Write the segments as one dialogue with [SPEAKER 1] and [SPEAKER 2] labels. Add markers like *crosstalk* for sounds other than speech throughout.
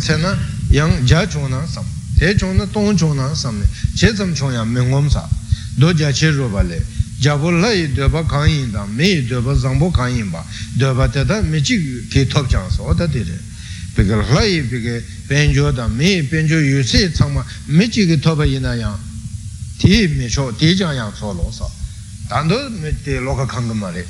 [SPEAKER 1] tsena yang ja chung na sam te chung na tong chung na sam ne che tsam chung yang ming ngom sa do ja che ro ba le ja bu la yi de ba kang yin da me yi de ba zang bo kang yin ba de ba te da me chi ke top chang so da de re pe ge la yi pe ge ben jo da me yi ben jo yu se chang ma me chi ke top yin na yang ti me cho ti jang yang so lo sa dan do me te lo ka kang ma re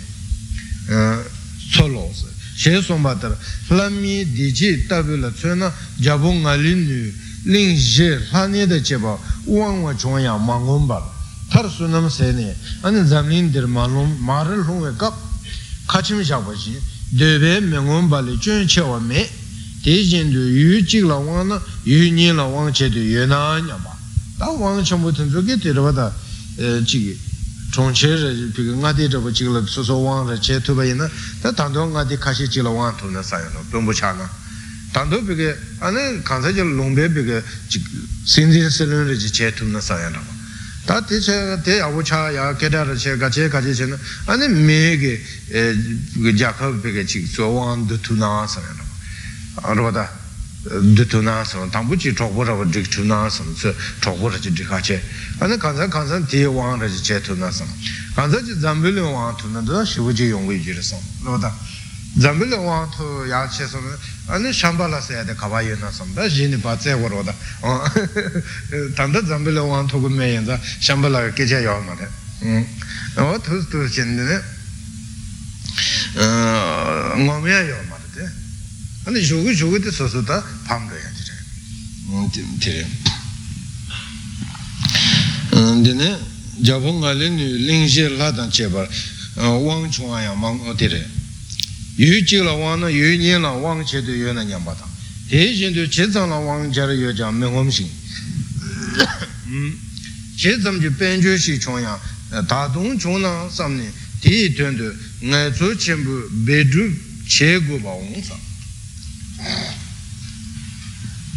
[SPEAKER 1] so lo sa she som ba tar lam mi di chi tabi la tsue na jabu nga lin nu. Ling je la ne da che ba wang wa chong yang ma ngom ba. Tar su nam se ne. Ane zam lin dir ma lom ma ril hong we kap. Ka chim sha ba chi. De be me ngom ba le chun che wa me. De jin du yu chi la wang na yu ni la wang che du yu na nya ba. Da wang chen bu ten zu ge de ba da chi chong che re pi nga de zhe chi la so so wang re che tu ba yin na da tang do nga de ka shi chi la wang tu na sa ya no dong bu cha na tang do pi ge ane kan sa je long be pi ge sin zi se lun re ji che tu na da de che de ya wu cha ya ke da re che ga che ga che che na ge ge ja ka pi ge chi so wang de tu na sa ya na ro da de tu na sa tang bu chi chok bu ra de tu na sa se chok bu ra ji de ka che ane kan sa kan sa de wang re ji che tu na sa kan sa ji zam bi le wang tu na da shi wu ji yong wei ji re sa ro da zam bi le wang tu ya che sa ane shamba la sa ya de ka ba yin na sa da ji ni ba zai wo ro da tang da zam bi le wang tu gu me yin da shamba la ge che yao ma de mm o tu tu jin de ne ngom ya yao ma de ane shugu shugu de so so da pam do ya dire dire dine jabu nga le nu ling she la dan che bar wang chung ya mang o dire yu ji la wang na yu ni la wang che de yu na nyam ba dang de jin de che zang la wang ja yu jang meng hom xing che zam ji ben ju shi chung ya da dong chung na sam ni di tuan de ngai zu chen bu be ju che gu ba wong sa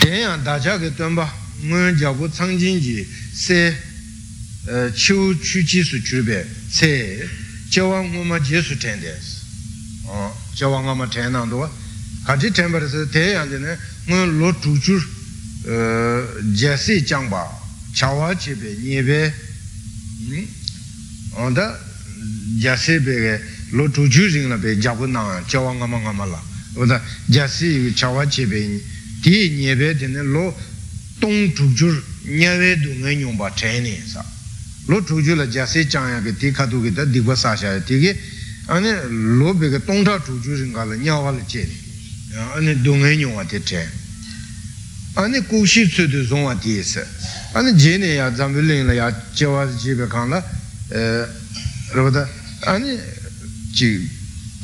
[SPEAKER 1] tenyan dacha ke tuanpa ngon jabu cangjin ji se chiu chu chi su churbe se jawa ngoma je su ten des jawa ngoma ten nang duwa kati ten par se tenyan dine ngon lo chu chur jasi jangba chawa chebe jasi lo chu chur ringla be jabu nang jawa ngoma ngoma la oda jasi chawa chebe di nyebe dine lo tong chukchur nyewe du ngay nyongpa chayne sa lo chukchur la jase chanya ke di katu ke ta dikwa sasha di ke ane lo be ke tong cha chukchur nga la nyawa la che ane du ngay nyongwa te chay ane kushi tsu du zongwa di se ane jene ya zambi ling la ya chewa jebe kang la chī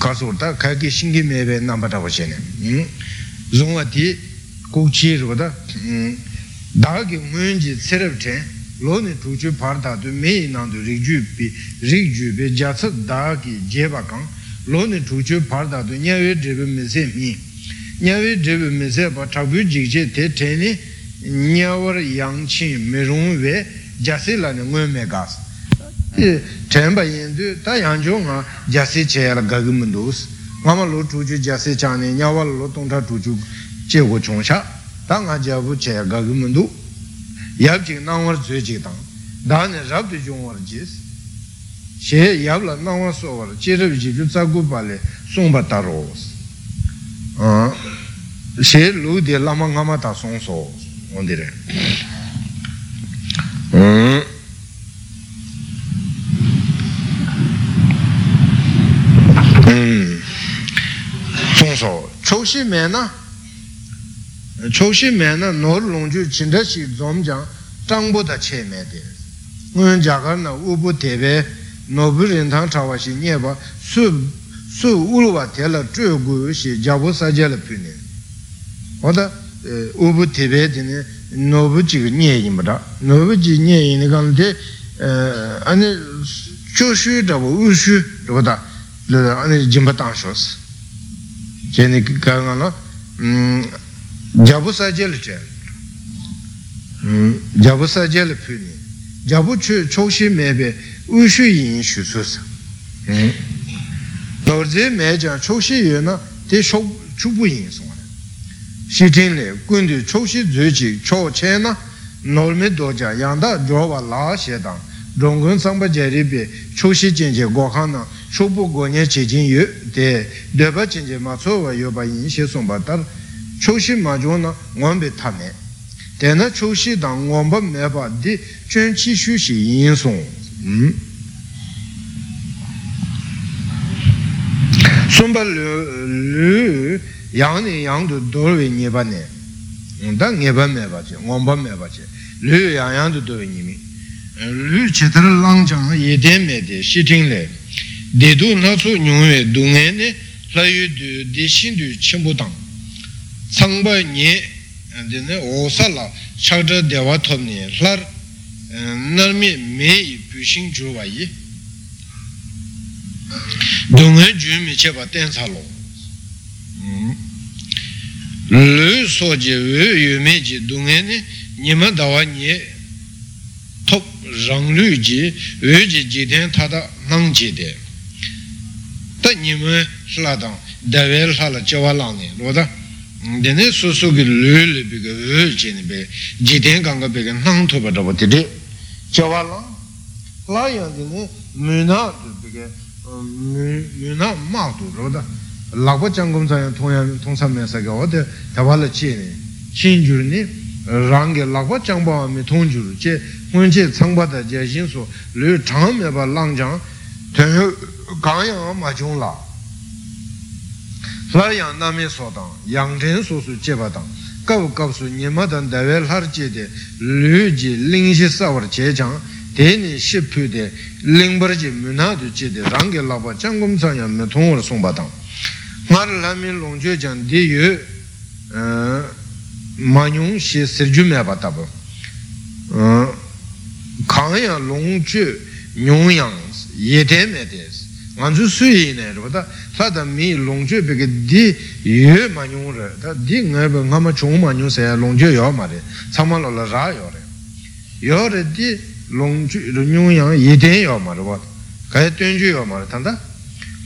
[SPEAKER 1] kāsur tā kāki shīngi mēbē nāmbā tā wachē nē zhōngwa tī kōkchī rō tā dā kī ngūyōn jī tsirab chē lō nī tūchū pār tā tu mē yī nāndu rīk jū pī rīk jū pī jā tsā dā kī jē bā kāng lō nī tūchū pār tā tu nyā wē dribī mē sē mī nyā wē dribī mē sē pā chā bū jīk chē tē tē nī nyā war yāng chī mē rōng wē jā sē lā nī ngūyō mē gās tenpa yendu tā yāngchō ngā jāsī chēyā la gāgī mandūs ngā ma lō tūchū jāsī chāni nyāvar lō tōngchā tūchū che gu chung sha. Da nga jia bu che ga gu mun du yab jing nang war zui jing dang da ne rab war jis she yab la nang war so war che rab ji ju za gu ba le song ba ta ro she lu de la ma nga ma ta song so on dire song so chou shi me na choshi me na nor longju chinda zom jang changbo da che me de ngun jagar na ubu tebe nobu rintang chawa shi nye ba su su ulwa te la zhui gu shi jabu sa je la pyu ne oda ubu tebe dine nobu ji nye yin ba da nobu ji nye yin gang de ane cho shu da bu u shu da je ni ka nga la jabu sajel che jabu sajel puni jabu chu choshi mebe ushu yin shu su sa lorze me jan choshi yu na tē shok chūpū yīn sōng rē shī tīng lē guñ tū chok shī dzū chī chō chē na nōl mē dō jā yāng dā rō wā lā shē dāng rōng guñ sāng bā jā rī bē chok shī jīn jē gō khāng na gō nyē chē jīn yu tē dē bā jīn jē mā tsō wā yō bā yīn shē sōng bā tā chok shī mā jō na ngōn bē tā mē tē na chok shī dāng ngōn bā mē bā dī chūn chī shū shī yīn sōng sumpa lu yang ni yang tu dorwe nyeba ne. Da nyeba me ba che ngomba me ba che. Lu yang yang tu dorwe nyimi lu chetar lang chang ye me de shi ting le de du na su nyung we du nge ne la yu du de shin du chenpo tang sang ba nye de ne o sa la chak zha dewa top ne lar nar me me yi pu shing ju wa yi dunghe ju mi che pa ten sa lo lu so je we yu me je dunghe ne nima dawa nye top rang lu je we je je ten tada nang je de ta nima hla dang dawe hla la jawa lang ne lo da dene su su ki lu le bi ga we je ne be. Je ten kang ga be ga nang to pa da pa de de jawa lang. La yang dene mu na du bi ga müna mā tu rō dā lākpa chāngkum sāyā tōngsā mē sā kā wā tē tawā lā chē nē chīn jūr nē rāng kē lākpa chāngpa wā mē tōng jūr chē huñ chē tsāngpa tā jē shīn sō lū chāng mē bā lāng chāng tēng kāng yāng mā chūng lā lā yāng nā mē sō tāng yāng chēn sō sū chē pā tāng kāp kāp sū nye mā tāng dā wē lhār chē tē lū jī līng shī sā war chē chāng tē nī shī pū tē līng bar jī mū nā tu chē tē rāng kē lā pā chāng kum sā yāng mē tōng war sōng pā tāng ngā rā lā mē lōng chē chāng tē yu mā nyōng shī sir jū mē pā tā pā kāng yāng lōng chē nyōng yāng yé tē mē tē ngā chū sū yī nē rā tā tā tā mī lōng chū pē kē dī yu mā nyōng rā tā dī ngā bā ngā mā chōng mā nyōng sā yā lōng chū yō mā rē tsā mā lō lā rā yō rē yō rē dī long chu nyung yang yi ten yo ma rwa kaya tuen chu yo ma rwa tanda?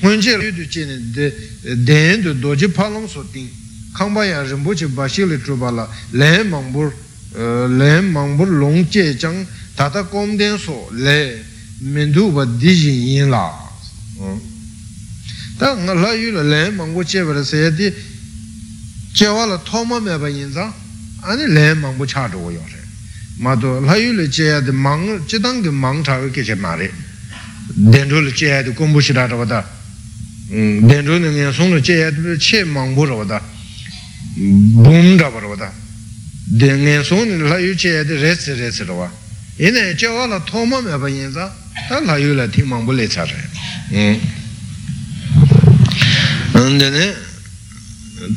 [SPEAKER 1] Ngun che yu tu che ne den tu do chi pa long so ting. Kang pa ya rinpo chi ba shi li chu pa la len mang bur len mang bur long che chang tata kom den so le min tu pa di jin yin la tā ngā lā yu lā lēn māngbō che pā rā sā yā tī che wā lā tō mā mē pā yin sā āni lēn māngbō chā rō yō rē mā tō lā yu lā che yā tī māng che tāng kī māng chā wē kē che mā rē dēn rō lā che yā tī kōmbō shirā rā wā tā dēn rō lā ngā sōng lā che yā tī che māngbō rā wā tā bōm rā rā wā tā dēn ngā sōng lā yu che yā tī rē sī rē sī rā wā yinā che wā lā tō mā mē pā yin sā tā lā yu lā tī māngbō lē chā rē えんでね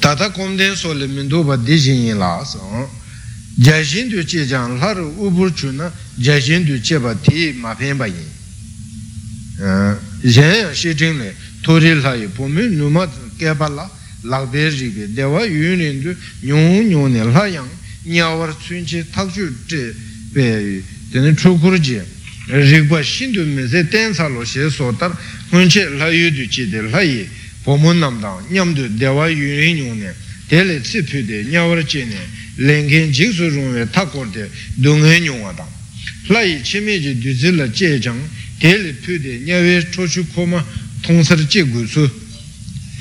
[SPEAKER 1] たたこんでそれみどばでじにらそじゃしんとちじゃんはるうぶちゅなじゃしんとちばてまぺんばいじゃんしじんねとりらいぽみぬまけばららべじげではゆにんどにょんにょんねらやんにゃわるつんちたくちゅてべでねちゅくるじ mu nam dang nyam tu dewa yu rin nyung ne de le tsi pyu de nya war che ne lēngkēn jīk sū rūng wē tā kōr tē dōngē nyōng wā tāng lā yī chī mē jī dū zī lā jē chāng tē lī pū tē nyā wē chō chū kō mā tōng sā rā jē gu sū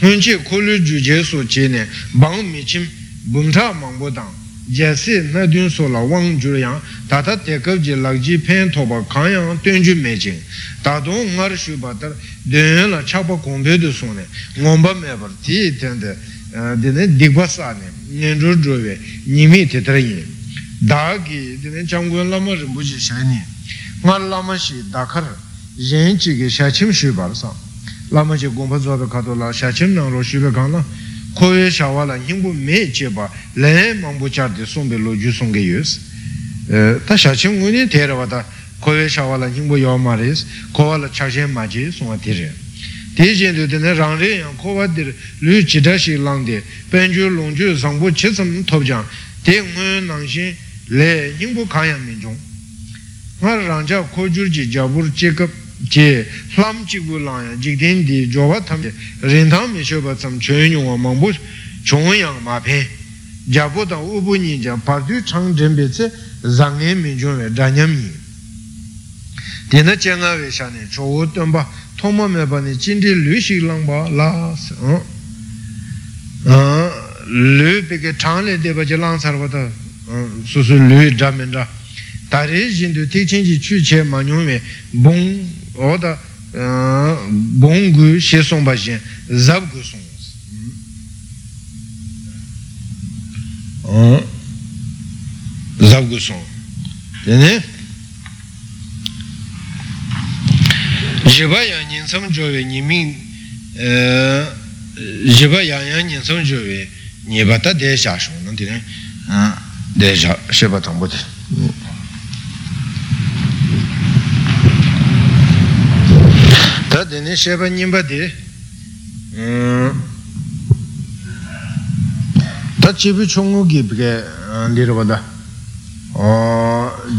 [SPEAKER 1] hūn chī kō lū jū jē sō jē nē bāng mī chīm bōng chā māng bō tāng jē sī nā dūn sō lā wāng jū rā yāng tā tā tē kāp jī lāk jī pēn tō bā kāng yāng tuyān jū mē chīng tā tō ngā rā shū bā tā dēng lā chā bā gōng pē dū sō nē ngōng bā mē bā tī tēn tē dēne dīgbā sā nē nian zhu zhu wei ni mi te tere yin da ki dine changguen lama rinpo chi sha ni. Nga lama shi dakar yin chi ki sha chim shu bar sa. Lama chi gompa zuwa pe kato la sha chim nang ro shu pe kang la ko ye sha wa la yingbu me che ba len mang bu char de song pe lo ju song ge yus ta sha chim gu ni te ra wa ta ko ye sha wa la yingbu yo ma res ko wa la chak shen ma ji song wa te re tē jēn tu tēne rāng rē yāng kō wā tē lū chī tā shī lāng tē bēn chū lōng chū sāng bō chē sāṃ tōp chāng tē ngō nāng shīn lē yīng bō kā yāng mīn chōng ngā rāng 제 lam chibu lang yang jik ten di jowa tam rin tang mi shoba tsam chun yung wa mang bu chung yang ma pen jabu dang ubu ni jang par du chang jen be tse zang ngen mi chung we dhan nyam yin tena chen nga we sha ne cho wu tong pa tong ma me pa ne jin di lu shik lang pa la se lu pe ke chang le de pa je lang sar pa ta su su lu dha men dha tari jin du tik chen ji chu che ma nyung we bong oda bong gu she song pa shen zab gu song zab gu song tene jiba yang nyin sam jo we ni ming jiba yang yang nyin sam jo we ni ba ta de sha shong nang tene de sha she ba tang bo de tā tēne shēpa nyingpa tē tā chepi chōngu ki pīkē nirā wadā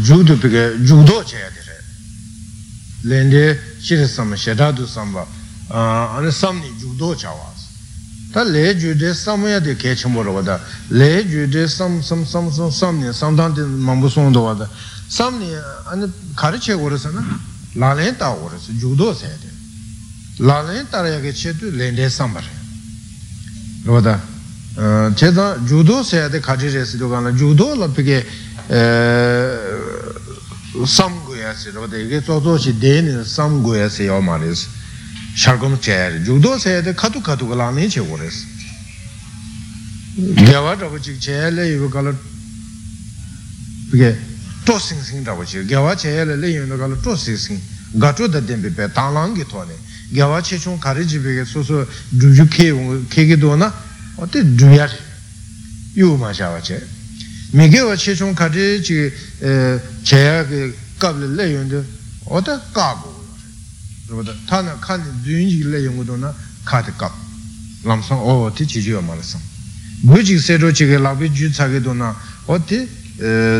[SPEAKER 1] jūgdō pīkē jūgdō chayā tērē lēndē shirī sāma shētādu sāmbā anī sāmni jūgdō chāwās tā lē jūdē sāma yā tē kē chīmbō rā wadā lē jūdē sām sām sām sām sāmni sāmdān tē māmbū sōngdō wadā sāmni anī kārī chē gōrā sā na lā lē tā gōrā sā jūgdō sā yā tē lālañ tarayāke che tu lēndē sāmbar rōdā che tā jūdō sēyāde kachī rēsi tō kāna jūdō lā pīkē sām guyā sī rōdā ike tsō tsō shī dēni sām guyā sī yō mā rēsi shārgōm chayā rē jūdō sēyāde katu katu ka lālañ che gō rēsi gyāvā rāba chīk chayā lē yu kāla pīkē tō sīng sīng rāba chīk gyāvā chayā lē yu kāla tō sīng sīng gāchū dā tēmbi pē tānglaṅ kī tōne gyāvā che sō sō dhūjū kē kē kē dō na o tē dhūyā rī yū mā shā wā che kē wā che chōng kārī jī che yā kē kāp lē lē yōng dē o tē kā gō rō rō tā na tē kāp lām sāng o mā rā sāng bū jī sē rō chī kē lā bī jū tsā kē dō na o tē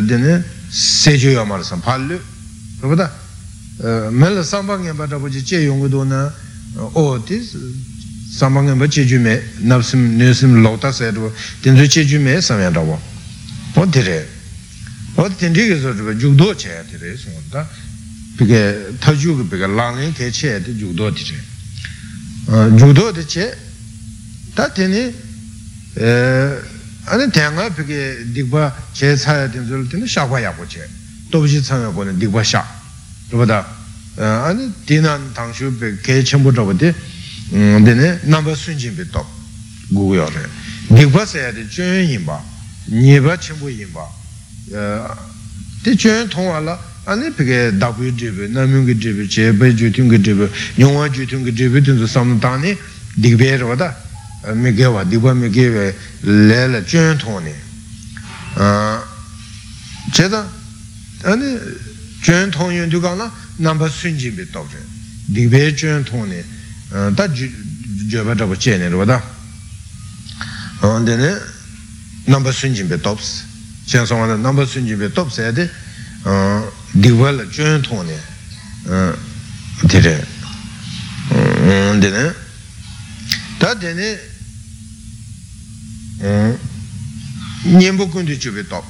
[SPEAKER 1] dē nē sē chī yō mā rā mēla sāmbā ngiāmbā rāpa chī chē yungu dō na o tī sāmbā ngiāmbā chē chū mē nāpsim nēsim lōtā sē rō tīn sū chē chū mē sāmyā rāwa o tī rē o tī tīn tī kī sō rō yuk dō chē tī rē sō tā pī kē tā kī pī kē lāng yī kē chē tī yuk dō tī rē yuk dō tī chē tā tī nī ane tēngā pī kē dīkpa chē tsāyā tī rō tī nī shā kwa yā kwa chē tō pī chī tsāyā kwa nī dīkpa shā rupata ane dinan tangshu pe kaya chenpo chabate dine namba sunjin pe top gugu yore dikpa saya de chunyon yinpa nyeba chenpo yinpa de chunyon tongwa la ane peke dakuyo dribe, namyunga dribe, chebe jutunga dribe, nyongwa jutunga dribe tunzu samdani dikpe rupata me gewa, dikpa me gewe le la chunyon tongwa ne cheta ane chön tong yun duka na namba sun jinbi tokre dikbe chön tong ni ta joba tabo che ne rwada dine namba sun jinbi tops chen songwa na namba sun jinbi tops yade dikwa la chön tong ni dire dine ta dine nyembo kundi chubi top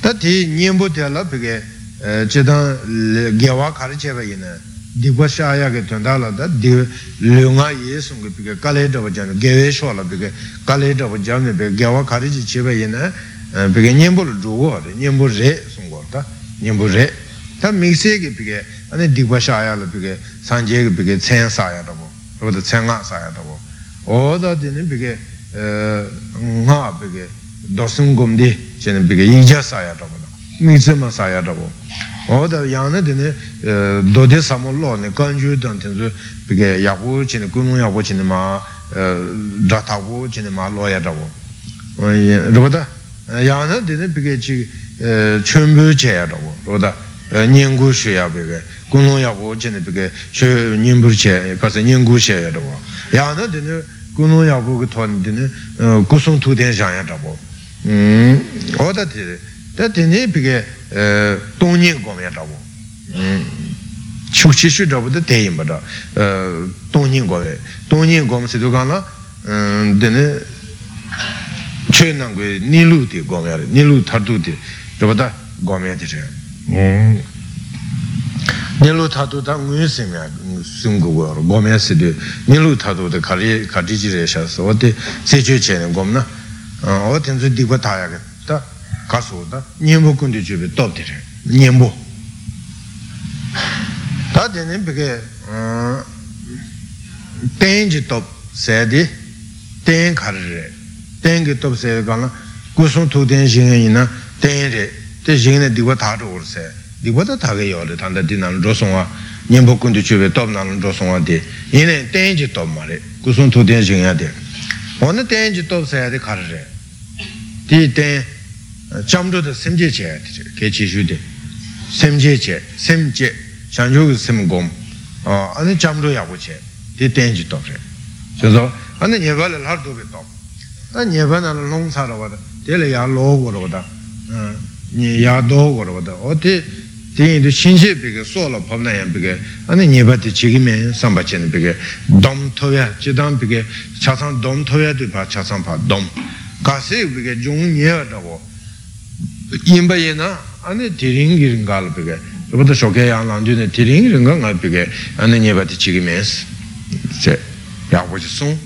[SPEAKER 1] ta ti nyembo tela pige chidang gyawa khari cheba ina dikwa shaya ke tuanda la da lyunga ye sunga pika kale dhava jana gyawe shwa la pika kale dhava jana pika gyawa khari chi cheba ina pika nyembo la dhugo hori nyembo re sunga ta nyembo re ta mikse ke pika ane dikwa shaya la pika sanje ke pika tsen saya dhavo rupata tsen nga saya dhavo oda dine pika nga pika dosun gomdi chana pika ija saya dhavo mikse ma saya dhavo oda yana dine dode samo lo ne kanju dan tenzu pige yaku chine kunung yaku chine ma dhataku chine ma lo ya dhago rupata yana dine pige chi chunbu che ya dhago rupata nyingu shu ya pige kunung yaku chine pige nyingu che kasa nyingu she ya dhago yana dine kunung yaku ki ton dine kusung tu ten shang ya dhago oda dine tā tēne pīkē tōngyēn gōmyā rāwō. Shukchi shu drabu da teyin bada tongyin gowe tongyin gom si duka la dine che nangwe nilu di gom yare nilu tardu di drabu da gom yade che nilu tardu da nguyen sim ya sim gu go yaro gom yase di nilu tardu da kari kari ji re sha so wate se che che ne gom na o tenzu dikwa taya ge da kaso da nyembo kundi jube top di re nyembo tā tēne pēkē tēn jī tōp sēdi tēn khār rē tēn kī tōp sēdi kāna kūsūng tū tēn shīngā yī na tēn rē tē shīngā dīwa tā rō rō sē dīwa tā tā kē yō rē tānda dī nāng rō sōng wā nyēmbō kundi chūbē tōp nāng rō sōng wā dī yī nē tēn jī tōp mā rē kūsūng tū tēn shīngā dī wā nā tēn jī tōp sēdi khār rē dī tēn chām rō tā sēm jē chē kē chī shū dī sēm jē chē sēm jē shangchu sim gom ane chamru yabu che di tenji top re chizo ane nyeba le lar dobe top ta nyeba na long sa ra wada de le ya lo go ro wada ya do go ro wada o ti yin du shin che peke so la pab na yan peke ane nyeba ti chigi men samba chen peke dom to ya chidang peke chasang dom to ya du pa chasang pa dom ka se peke jung nye wa da go yinba ye na ane ti ring giring ka la peke rupata shokya yang lang ju ne tiring ringa nga pike ane nyeba ti chigi mes che ya wachi song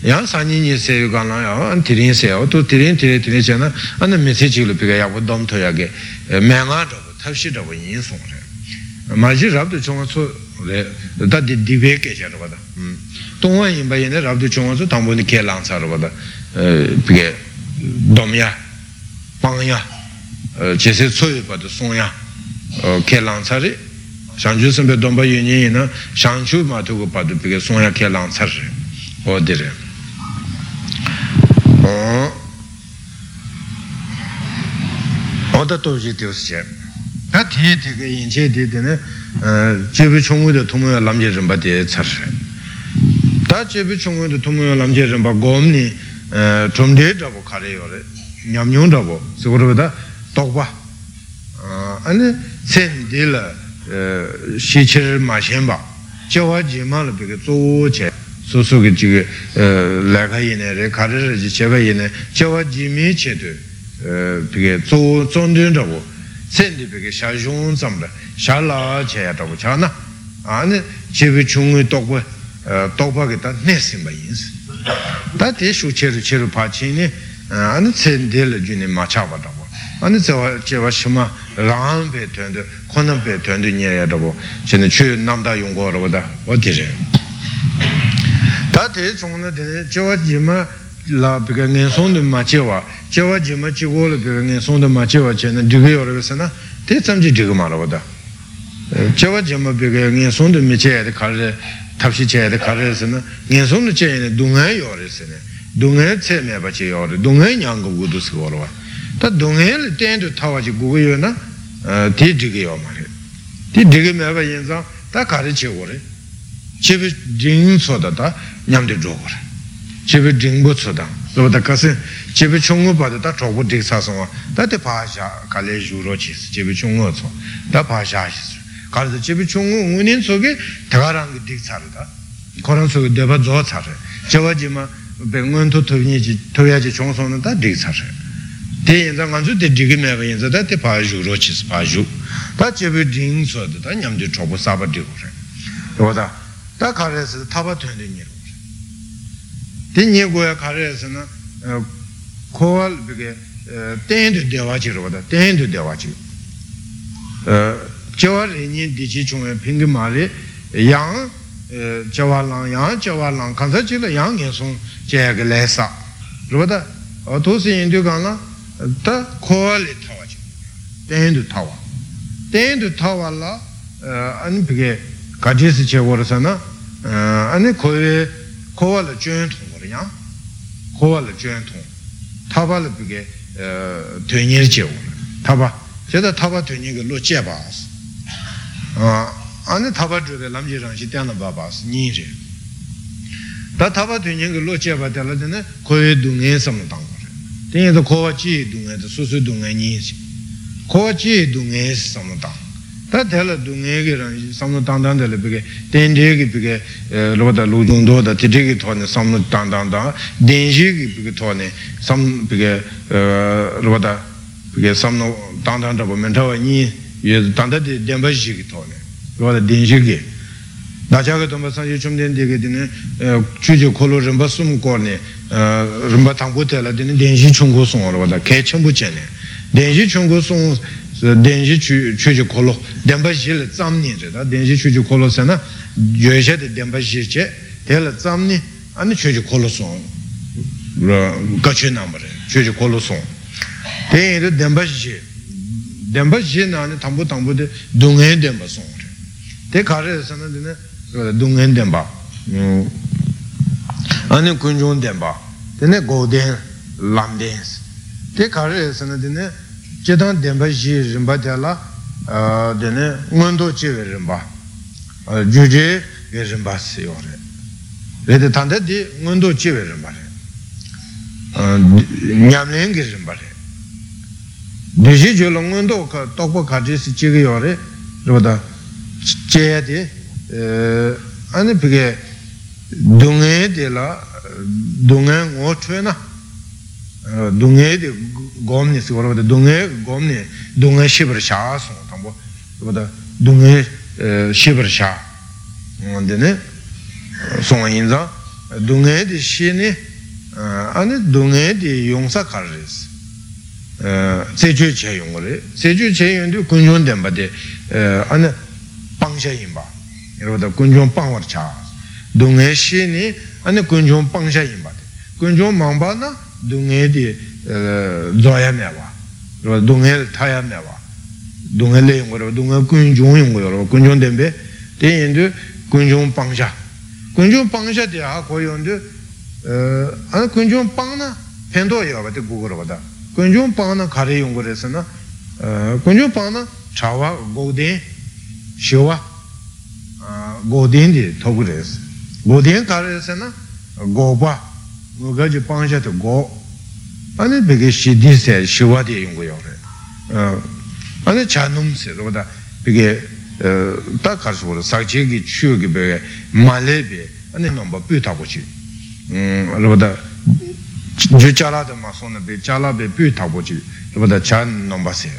[SPEAKER 1] yang sanyi nye se yu ka lang ya ane tiring se ya to tiring tiring tiring che na ane me se chigi lu pike ya wu dom to ya ge me nga rabu tabshi rabu yin song re ma ji rab tu chunga su re da di di we ke che rupata tongwa yin ba yin ne rab tu chunga su tangbo ni ke lang sa rupata pike dom ya pang ya che se tsu yu pa tu song ya kē lāng tsā rī shāngchū sāmbē dōmbā yuñi yī na shāngchū mā tu gu pādhu pī kē sōngyā kē lāng tsā rī o dī rī o dā tō mō yā lām jē rīmbā tī tsā rī tā jē bī chōng wī dā tō mō yā lām jē rīmbā gōm nī chōm dē dā bō kā rī yō rī nyam bā dā tōk bā ane sen di la shi chir ma shen ba jawa ji ma la bige zo che su su ge ji ge la ka yin ne re ka re re ji che ba yin ne jawa ji mi che tu bige zo zong dun da wo sen di bige sha zam la sha la che ya wo cha na ane che bi chung ge dok ba dok ba ge da ne sim ba yin si da de shu che ru che ru pa chi ni ane sen di la ju ne ma cha ba da wo ane tsewa jewa shima rāng pē tuandu, khunam pē tuandu nye ya rābo, chini chū namdā yungu rābo da, o di rē. Tā tē chōng na tēne, jewa jima la pīka ngēn sōng du ma jewa, jewa jima chi gō la pīka ngēn sōng du ma jewa chini dhīgā yō rābo sa na, tē tsam chi dhīgā ma rābo da. Jewa jima pīka ngēn sōng du mi che ya de kā rē, tabshi che ya de kā rē sa na, ngēn sōng du che ya de dungā yō rē sa na, dungā tse me pa che yō rē, dungā nyāng gu gu du. tā dōngyēn tēn tu tāwā chī gu gu na tī dhīgī yō ma rī tī dhīgī mē bā yin sāng tā kā rī chī gu rī chī bī dhīng sō tā tā ñam tī dhō gu rī chī bī dhīng bū sō tā rō tā kā sī chī bī chōng gu bā tā chō gu dhīg sā sō tā tī pā shā kā lē shū rō chī sī chī bī chōng gu sō tā pā shā shī sī kā rī tā chī bī chōng gu ngū nīn sō kī tā kā rāng kī dhīg sā rī tā kō rāng sō kī dē bā dzō sā rī chī wā jī mā bē nguen tō tō yā chī chōng sō na tā dhīg sā rī tē yin tsū tē dhīgī mē bā yin zā tā tē pā yu chī sī pā yu ñam tē chō pō sā bā dhī gu rē rō tā tā kā rē sī tā bā tuyān tē nye rō rē tē nye gu yā kā rē sī na bē kē tēn tū dē wā chī rō tā tēn tū dē wā chī chē wā rē nye lāng kānsā chī lā yāng kē sōng chē yā kē lē sā rō tā tō sī yin tū kā na tā kōwa lī tāwa chī, tēn tēndu tāwa. tēndu tāwa lā, āni pīkē gājī sī chē wā rā sā na, āni kōwa kōwa lā chūyān tōng wā rā yā, kōwa lā chūyān tōng, tāpa lā pīkē tuyñi rī chē wā rā, tāpa, chē tā tāpa tuyñi kī lō chē bā sī, āni tāpa chū kē lām chī rāng shī tēnā bā bā sī, nī rī. tā tāpa tuyñi kī lō chē bā tē lā tē nē kōwa dū ngē sā mā tāng tēngi tō kōwa chī du ngē tō sū sū du ngē nī sī kōwa chī du ngē sī sā mā tāng tā tēla dūngē kī rāng samnū tāng tāng tēla pīkē tēn tē kī pīkē rūpa tā lū yung tō tā tē tē kī tō nē samnū tāng tāng tāng dēn shī kī pīkē tō nē sam pīkē rūpa tā pīkē samnū tāng tāng tā pō mē tā wā nī yu tāng tā tē dēn bā shī kī tō nē rūpa tā dēn shī kī dā chā kī tō mbā sāng shī chum tēn tē kī tē nē chū chī kō lō rīmbā sūm kō nē rīmbā tāng kū tēla tē nē dēn shī chung kū sōng rūpa tā kē chēng bū chē nē dēn shī chung kū sōng dēnshī chūchī kōlō, dēmbā shī lī tsaṁ nī rī tā, dēnshī chūchī kōlō sā na, yuwa dē dēmbā shī chē, tē lī tsaṁ nī, anī chūchī kōlō sōng, gāchū nāmba rī, chūchī kōlō sōng. Tē yī rī dēmbā shī, dēmbā shī nā nī tāmbū tāmbū dē dūngē dēmbā sōng rī. Tē kā rī sā na dē nē, dūngē dēmbā, anī kuñchōng dēmbā, tē nē gō dēn, lām dēn sī. Tē kā rī sā na dē nē, chetan denpa shi rinpa tela dene ngondo che we rinpa ju je we rinpa si yo re rete tanda di ngondo che we rinpa re nyamlen ge rinpa re deshi je lo ngondo ka tokpa kaji si che ge yo re rupata che ya di ane pike dungen de la dungen ngo chwe na. Dunghe di gomni si wara wada dunghe gomni dunghe shibar sha song tangbo wada dunghe shibar sha. Dine song yin zang dunghe di shi ni ane dunghe di yongsa kar res se chu che yung re se chu che yung di kunjun denpa di ane pangsha yin ba wada kunjun pangwar cha dunghe shi ni ane kunjun pangsha yin ba kunjun mangpa na dunghe di zoya mewa, dunghe taya mewa, dunghe le yung kore, dunghe kunjung yung kore, kunjung tenpe, ten yin du kunjung pangsha. kunjung pangsha di a ko yung du, ane kunjung pang na pento ya wate gu kore wata, kunjung pang na kare yung kore sa na, kunjung pang na na, bēkē shīdī sē shīwā tē chā nūm sē rō bēkē tā lē kō chī rō tā jū chā rā tā mā sō na bē chā rā bē pū tā kō chī rō tā chā nōmbā sē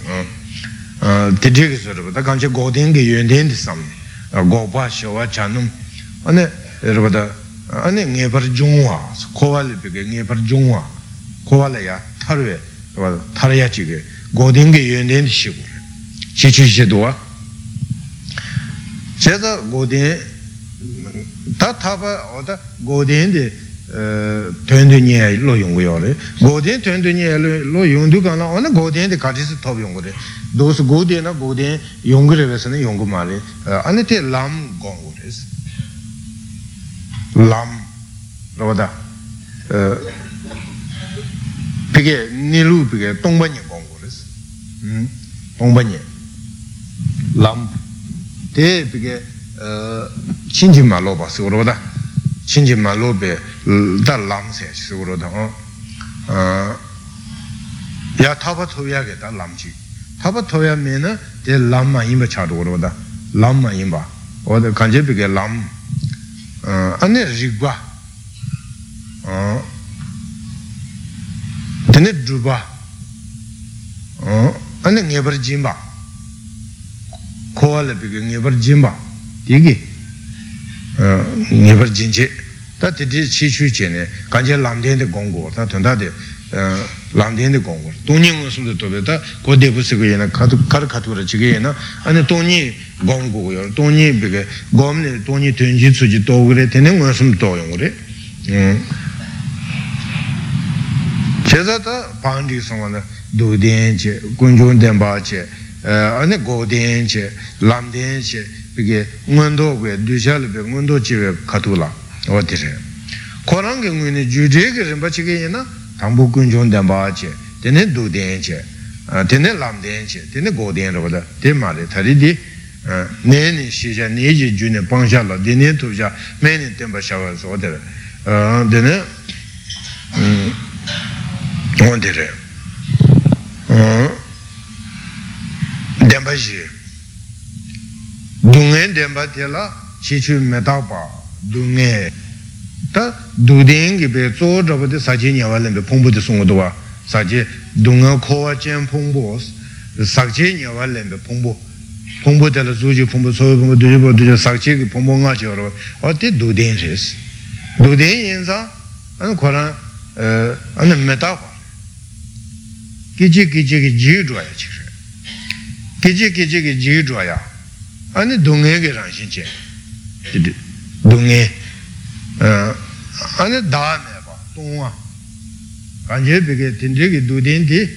[SPEAKER 1] tē tē kī sō rō tā kāñchē gō tēng kī yuñ tēng tī sām gō pā shīwā chā nūm āni rō tā 아니 녜버 중화 코발리 비게 녜버 중화 코발레야 타르에 와 타르야 지게 고딩게 연된 시고 시치시도와 제가 고딩 다 타바 어다 고 gokpa shewa chanum ane rupata ane ngepar jungwa kowa li peke ngepar jungwa kowa la ya tarwe taraya chige godingi yuenden shigu chi chi chi duwa cheza godin ta taba oda godin tuyandu nyaya lo yungu yore. Godien tuyandu nyaya lo yungu ka na ona godien de kati top yungu re dosu godien na godien yungu re vesa yungu ma re ane te lam gongu re lam roda pige nilu pige tongpa nye gongu re tongpa nye lam. Te pike chinji ma lo basi roda chinji ma lo be dā lam sē sī rāwadā yā tāpa tōyā kē dā lam chī tāpa tōyā mē na tē lam mā yīmbā chā rāwadā lam mā yīmbā kāñcē pīkē lam ane rigwa tene dhruva ane ngebar jimba kowa la pika ngebar jimba digi ngebar jinche ta titi chi chu che ne kanche lamden de gongo ta tunda de lamden de gongo tongni ngon sumde tobe ta ko debu sigo yena kar katura chige yena ane tongni gongo go yor tongni pika gomne tongni tenji tsuji to gore tene ngon sumde to yung gore cheza ta pangdi songwa na du den che kunjun denpa che ane go den che lam den che pika ngondo go dusha le pika ngondo chiwe katula wadire korangi nguni jujege rinpa chige yena 당부 군종 담바체 되네 두denche 되네 람denche 되네 고den로다 되 말에 다리디 내니 시자 내지 주네 방샤라 되네 투자 매니 템바 샤와서 어데 어 되네 음 원데레 어 덴바지 dunghe denpa tela chi chu me takpa dunghe ta dudengi pe tso drapa de sachi nyawa lempe pongpo de songo dowa sachi dunghe kowa chen pongpo sakchi nyawa lempe pongpo pongpo tela suji pongpo soyo pongpo duji po duji sakchi ki pongpo nga chi warwa o te duden res duden yinza ane koran ane me takpa kichi kichi ki ji dhwaya chi kichi kichi ki ji dhwaya ane dunghe ki rangshin che dunghe ane da me pa tungwa kanje peke tindri ki duden di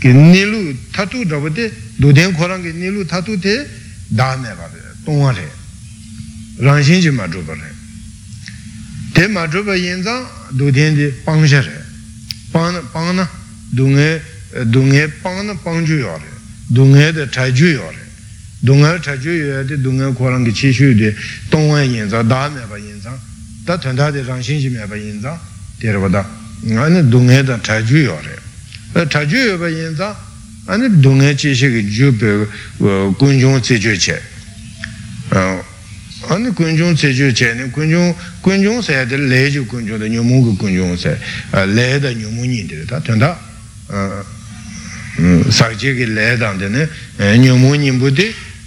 [SPEAKER 1] ki nilu tatu dhaba de duden korang ki nilu tatu de da me pa tungwa re rangshin chi ma dhruba re te ma dhruba yinza duden di pangsha re pang na dunghe dunghe pang na pang ju yo re dunghe de chai ju yo re dunghe chai ju yo de dunghe korang ki chi shu de tongwa yin za da me ba yin za da tun ta de rang xin chi me ba yin za de ra ba da. Ane dunghe da chai ju yo re. Chai ju yo ba yin za ane dunghe chi shi ki ju pe kun chung tse ju che. Ane kun chung tse ju che ne kun chung kun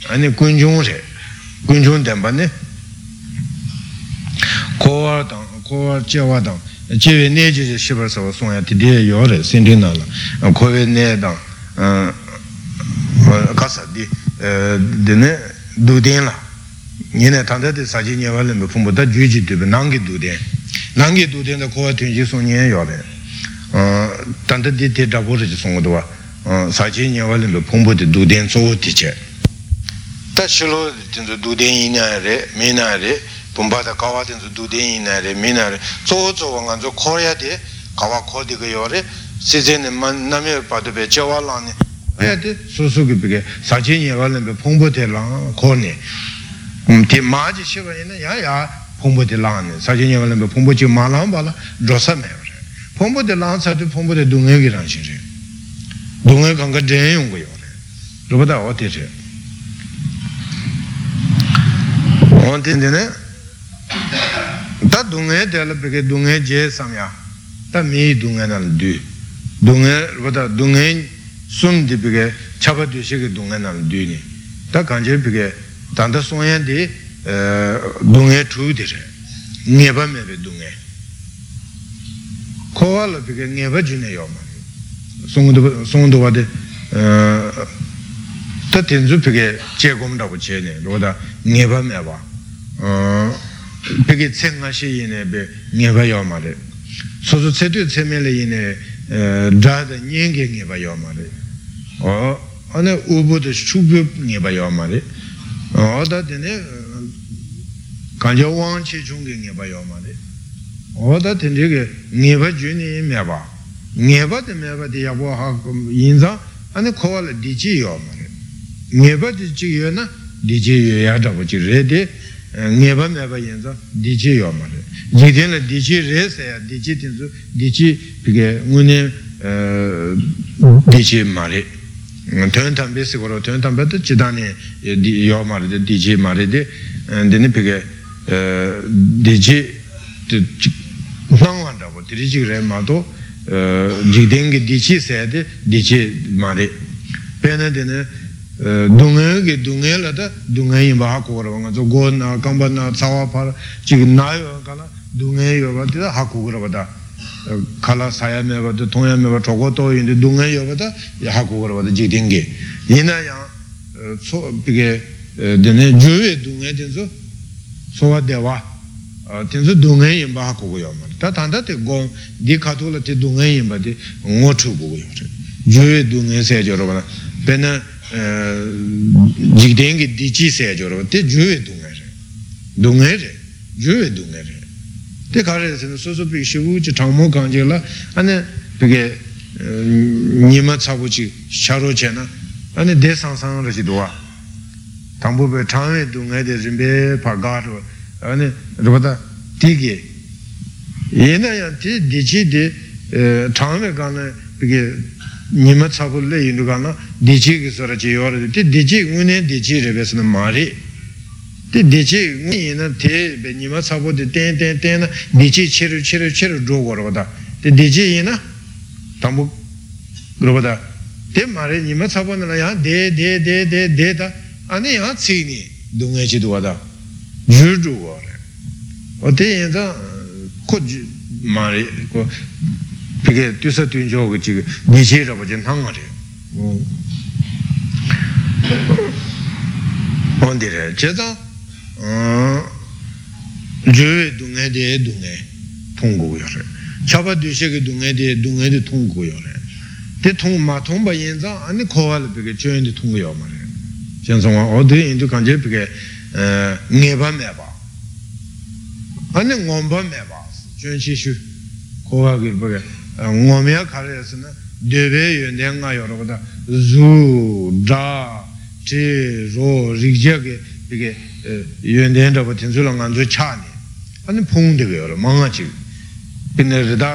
[SPEAKER 1] chung se de le ju kun chung de nyu mu kun chung se le da nyu mu yin de da tun ta sakche ki le dang de ne nyumu nyingbu de ane kunchung re kunchung tenpa ne kowa dang kowa jewa dang jewe ne je je shibar sawa songya ti de yo re sinti na la kowe ne dang kasa di de ne du den la nyene tanda de saji nyewa le me pumbu da ju ji de nangi du den nangi du den da kowa tunji song nye yo re tanda di te dhapo re ji song do wa saji nyewa le me pumbu de du den zo ti che tā shilo dūdēn yīnā rē, mīnā rē, bōmbā tā kāwā tīnzu dūdēn yīnā rē, mīnā rē, tsō tsō wā ngā tsō kōriyā tē, kāwā kō tī kā yō rē, sī tsē nē mā nā mē pā tō pē chē wā lā nē, āyā tē sū sū kī pī kē, sā chē nyē wā lē pē pōngbō tē lā kō nē, tē mā jī shē wā yīnā yā yā pōngbō tē lā nē, sā chē nyē wā lē pē pōngbō chī mā lā mbā lā, dō sā mē wā rē, pōngbō tē lā sā tē pōngbō tē dūngē kī rā shī rē, dūngē kāng kā dēn yōng kō yō rē, rūpa tā wā tē rē, on tin de ne? Ta dung ge de la ge je sam ya. Ta mi dung ge na du. Dung ge ro da dung ge sum di be ge cha ba du shi ge dung ge na du ni. Ta gang je be ge dan da song yan ge chu de re. Nge ba me be la pika ngeba june yo ma. Songdo wa de ta tenzu che gom dabu che ne. Roda ngeba me wa pika tse nga she yine be ngeba yo ma re so so tse tu tse me le yine dra da nyenge ngeba yo ma re ane ubu da shubyo ngeba yo ma re o da dine kanja wang che chungi ngeba yo ma re oda tenze ke ngeba juni meba ngeba de meba de yabo ha yinza ane kowa la di chi yo ma re ngeba di chi yo na di chi yo ya dhabu chi re de ngeba meba yinza di chi yo ma re jikden la di chi re se ya di chi tenzu di chi pike ngune di chi ma re tuen tambe si koro tuen tambe to chidani yo ma re de di chi ma re de dine pike di chi nāngwān rāpa tīrī chīk rē mā tō jīk tēngi dīchī sēdi dīchī mā rē pēnā tēne dūngē hā kūgā rāpa ngā tsō gō nā kāmbā nā tsāwā pā rā chīk nā yō kā rā dūngē yō bā tī tā hā kūgā rāpa tā kā rā sāyā mē bā tā tōngyā mē bā chokō tō yīndi dūngē yō bā tā hā kūgā rāpa tā jīk tēngi yīnā yā tsō pīkē tēne jūwē dūngē tēnsu sōwa dēwā tenzu dungen yinpa ha kuku yo ma. Ta tanda te gong di kato la te dungen yinpa te ngo chu kuku yo juwe dungen se jo roba na pena jikdengi di chi se jo roba te juwe dungen re dungen re juwe dungen re te kare se na so so piki shivu chi changmo kanje la. Ane piki nima tsabu chi sharo che na. Ane de sang sang ra chi duwa tangpo pe changwe dungen de rinpe pa ga ro ane rupata tiki yena ya ti dichi di changme kaana piki nima tsabu le yindu ka na dichi ki sora chi yore te dichi ngune dichi rebes na ma ri te dichi ngune yina te be nima tsabu de ten ten ten na dichi chiru chiru chiru dro go rwa da. Te dichi yina tambu rwa da. Te ma ri nima tsabu na ya de de de de de da. Ane ya tsi ni dunga chi duwa da. Ju dro go re. O te yin za ko ma ri ko pīkē tūsā tūñchō kī chī nīchē rāpa chī nāngā rē āndī rē chē tā rūwē dūngē dē dūngē tōng gu yō rē chāpa dūshē kī dūngē dē dūngē dē tōng gu yō rē tē tōng mā tōng bā yin zā āni kōwā lā pīkē chō yin dē tōng gu yō mā rē chēn sōng wā ā dē yin dū kāñchē pīkē ngē bā mē bā āni ngōm bā mē bā chō yin chī shū kōwā kī pīkē ngōmiyā kārēs nā dēbē yuñdē ngā yorōgdā zū, dā, chē, rō, rīgyā kē pīkē yuñdē rāpa tīnsu lā ngā dzū chāni āni pōng dēgā yorō, māngā chī pīnē rīdā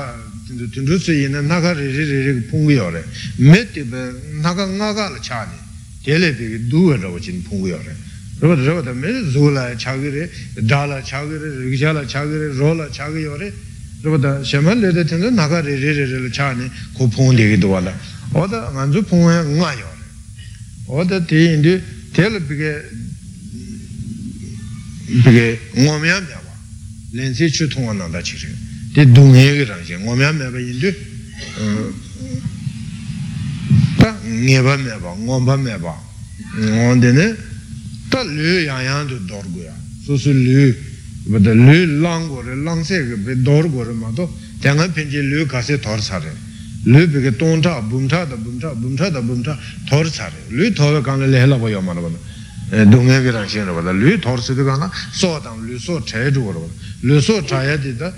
[SPEAKER 1] tīnsu sū yinā nāgā rī rī rī rī pōng yorō mē tībē nāgā ngā gā lā chāni tēlē pīkē dūwa rāpa chīni pōng yorō rāpa rāpa tā mē zū lā chāgī rī, dā lā chāgī rī, rīgyā lā chāgī rī, rō lā chāgī yorō rāpa shēmā lē tā tīndā nāgā rē rē rē rē rē chāni kō pōng dēgī duwa lā oda pōng yā ngā yō rē oda tē yīndi tē lā pīkē pīkē ngō miyā miyā wā lēn sē chū tōng wā nā dā chī rē tē dōng yē kī rāng shē ngō miyā miyā bā yīndi tā ngē bā miyā bā bā bā tā yā yā yā bada lū lāng gō rē, lāng sē bē dōr gō rē mā tō, tēngā pēnchē lū kā sē tōr sā rē. lū bē kē tōng chā, būm chā dā, būm chā, būm chā dā, būm chā, tōr sā rē. lū tō bē kāng lē lē lā bō yō mā rā bā dā. dōngē kē rāng shē rā bā dā, lū tōr sē dā kā na, sō tāng lū sō chē chū gō rā bā dā. lū sō chā yā dī dā,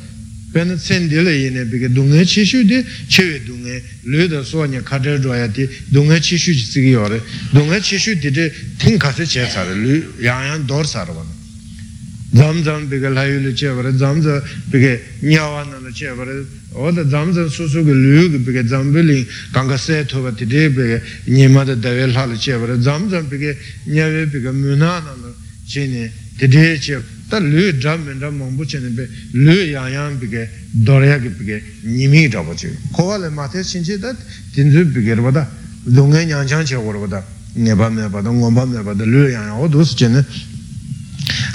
[SPEAKER 1] bē nā tsēn dī lē yī nē bē kē dōngē chī shū dī, chē wē dōngē, lū dā sō nyā kā chē chū yā dī, dōngē chī shū jī sī kī yō rē, dōngē chī shū dī dī, tīng kā sē chē sā rē, lū yāng yāng dōr sā rā bā dā. zamzam pika layu lu che vare, zamzam pika nyawa na lu che vare, oda zamzam su su ki luyu ki pika zambi ling kanga se toba titi pika nyima da dawe la lu che vare, zamzam pika nyawe pika muna na lu che ni titi che, ta luyu dham min dham mambu che ni pe luyu yang yang pika dorya ki pika nyimi dhaba che, kowa le mate shinche da tinzu pika rwa da, dunga nyang che warwa da, nyeba me bada, ngomba me bada, luyu yang yang, odo su che ni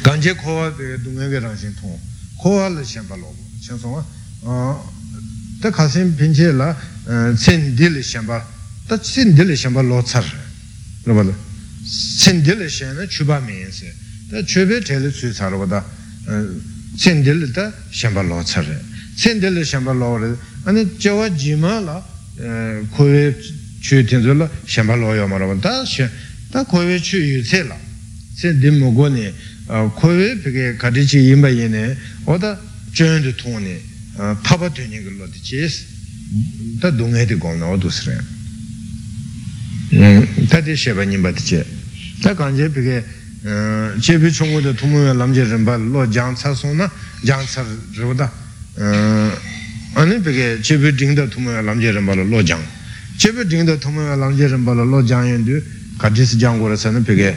[SPEAKER 1] 간제 코와 데 동행게 당신 통 코와를 셴발로 셴송아 어다 가신 빈체라 센딜 셴바 다 센딜 셴바 로차 그러면 센딜 셴은 주바면서 다 주베 텔 수사로다 센딜다 셴바 로차 센딜 셴바 로를 아니 저와 지마라 코에 주텐절라 셴바 로요 말하면 다다 코에 주 유세라 센딜 모고네 kowe peke katichi yinpa yene oda chöndu tongni taba tuni kilo di ches ta dunghe di gongna odu sre tati sheba nyingpa di che ta kanje peke chebi chungu da tumuwe lamje rinpa lo jang tsa sona jang tsa rivda ane peke chebi dingda tumuwe lamje rinpa lo jang chebi dingda tumuwe lamje rinpa lo jang yendu kachisi jang gora sana peke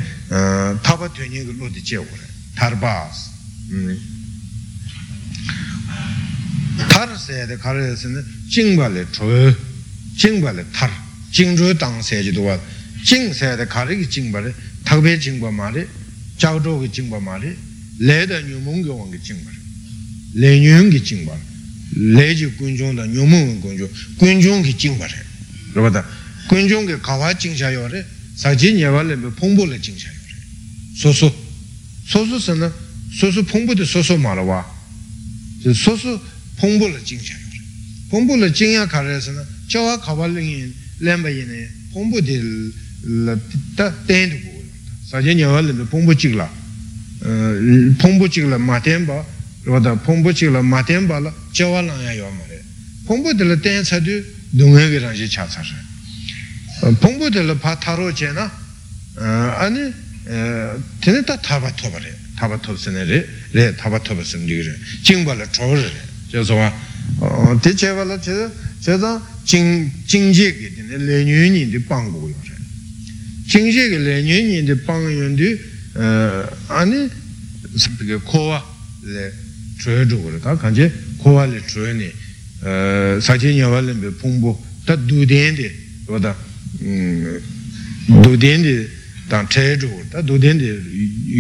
[SPEAKER 1] taba tuni kilo di che gora tarbas tar sayade karayasana jingbale choy jingbale tar jingzhu dang sayaji duwa jing sayade karayaki jingbale takbe jingba mari jagzho ki jingba mari leda nyumung gyawang ki jingbale le nyung ki jingbale leji kunjung da nyumung kunjung kunjung ki jingbale rupata kunjung ki kawa jingsha yore sakji nyewale me pongbo le jingsha yore so so 소수 선은 소수 풍부도 소수 말아와 소수 풍부를 징샤요 풍부를 징야 가려서는 저와 가발링이 렘바이네 풍부들 다 땡도 보고 사진 영화를 풍부 찍라 어 풍부 찍라 마템바 로다 풍부 찍라 마템바라 저와랑야 요 말 sakji nyewa lembe pongpo le jingsha yore, soso, soso sana, soso pongpo de soso marwa, soso pongpo le jingsha yore, pongpo le jingya kare sana, chawa kawa lingi lemba yene, pongpo de ta tendu kuwa yore, sakji nyewa lembe pongpo jigla, pongpo jigla ma tenpa, wada pongpo jigla ma tenpa la chawa langya yore mare, pongpo de la ten sadu dunga ge rangshi cha sasa, pōngbō tēla pā tārō che na āni tēne tā tāpa tōpa rē tāpa tōpa sēne rē rē tāpa tōpa sēne rē rē jīngbā lā chō rē rē che sō wā tē che wā lā che che tā jīng jē kē tēne lē nyū nī tē pāng gō yō rē jīng jē kē lē nyū nī tē pāng yō tē āni sāpi kē kō lē chō yō rē tā kāng che kō wā lē chō yō nī sā nyā wā lē mbē pōngbō tā dū tēn tē wā tā dōdēn dī tāng chāyā chukūr, tā dōdēn dī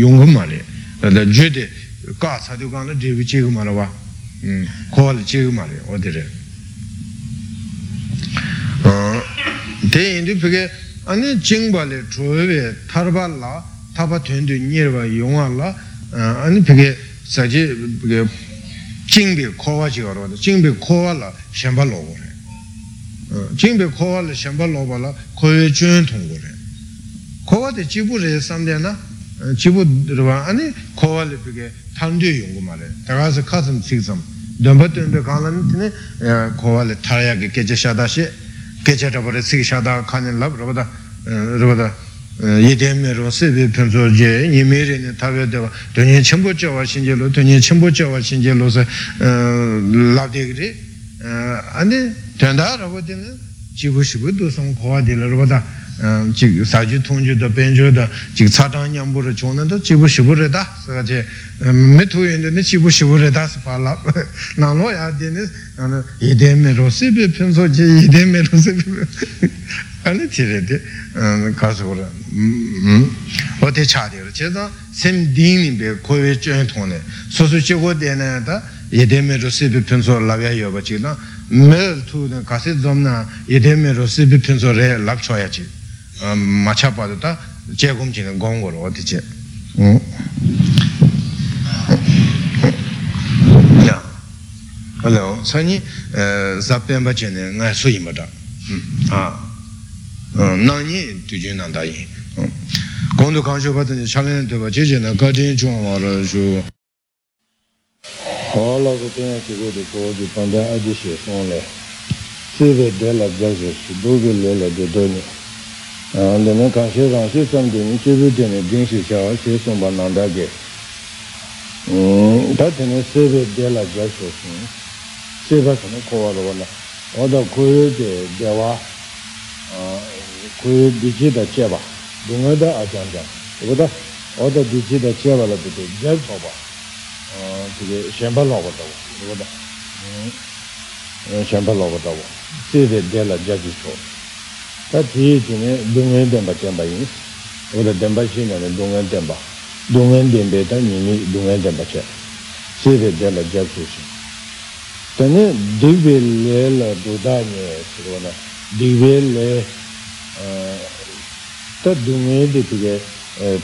[SPEAKER 1] yōnggō mā lē, tā jū dī kā sādhū kāng lā dēvī chīgō mā rā wā, kōwa lā chīgō mā lē, wā dī rē. Tē yīndī pīkē, anī jīngbā lē chōyō wē thārbā lā, thāpa tuyāndū nyirvā yōngā lā, anī pīkē sācī pīkē jīngbī kōwa chīgā rā wā, jīngbī kōwa lā shēmbā lō wā rē jingbe kowa le shenpa loba la kowe chun tongo re. Kowa de jibu re samde na jibu rwa ane kowa le peke tangde yungu ma re. Taga se kasam siksam dunpa dunpe kaala ni tine kowa le taraya ke keche shada she keche tabo re sik shada kani lab rwa da rwa da yedeme rwa sebe penso je nime re ne tabyo dewa dunye chenpo chewa shinje lo dunye chenpo chewa shinje lo se labde re ane tenda rabada jibu shibu do song kowa de la rabada jik saji tongju da benjo da jik tsatang nyambu ra chona da jibu shibu re da saka che me tu yin de jibu shibu re da si pa la nang lo ya de ne yide me ro se be penso je yide me ro se be ane ti re de ka su ra o te cha de che da sem ding ni be ko we chen tong ne so su che go de ne da yide me ro se be penso la ya yo ba chi na me mēl tū kāsī dzōmnā yedē mē rō sībī pīnsō rē lāp chōyā chī mā chā pā tō tā chē gōm chī gōng gō rō tī chē lō sā nī sā pēmbā chē nē ngā sū yī mā tā nā nī tū chū nā tā yī gōng tū kāng shō pā tā nī chā lē nē tū pā chē chē nā kā chē chū wā rō shū hōla ku tēnā chī kō tē
[SPEAKER 2] kō tē pāndā ājī shē sōng lē sī bē dē lā jā shē shī dō kē lē lā dē dō nē āndē nē kā shē rāng shē sāṃ tē nē chē bē tē nē dēng shē chā wā shē sōng bā nāndā kē tā tē nē sī bē dē lā jā shē sōng sī bā sā nē kō wā rō wā lā oda kō yō tē dē wā kō yō dī chī dā chē bā dō ngā dā ā chāng chāng oda dī chī dā chē wā lā tē tē jā chō bā 되게 셴발로 왔다고. 이거다. 음 셴발로 왔다고. 세데 데라 자기쇼 다 뒤에 동네 덴바 덴바이 오다 덴바 신나는 동네 덴바. 동네 덴베다 니니 동네 덴바체 세데 데라 자기쇼 tene diwe le la doda nye sirwa na diwe le ta dunge di tige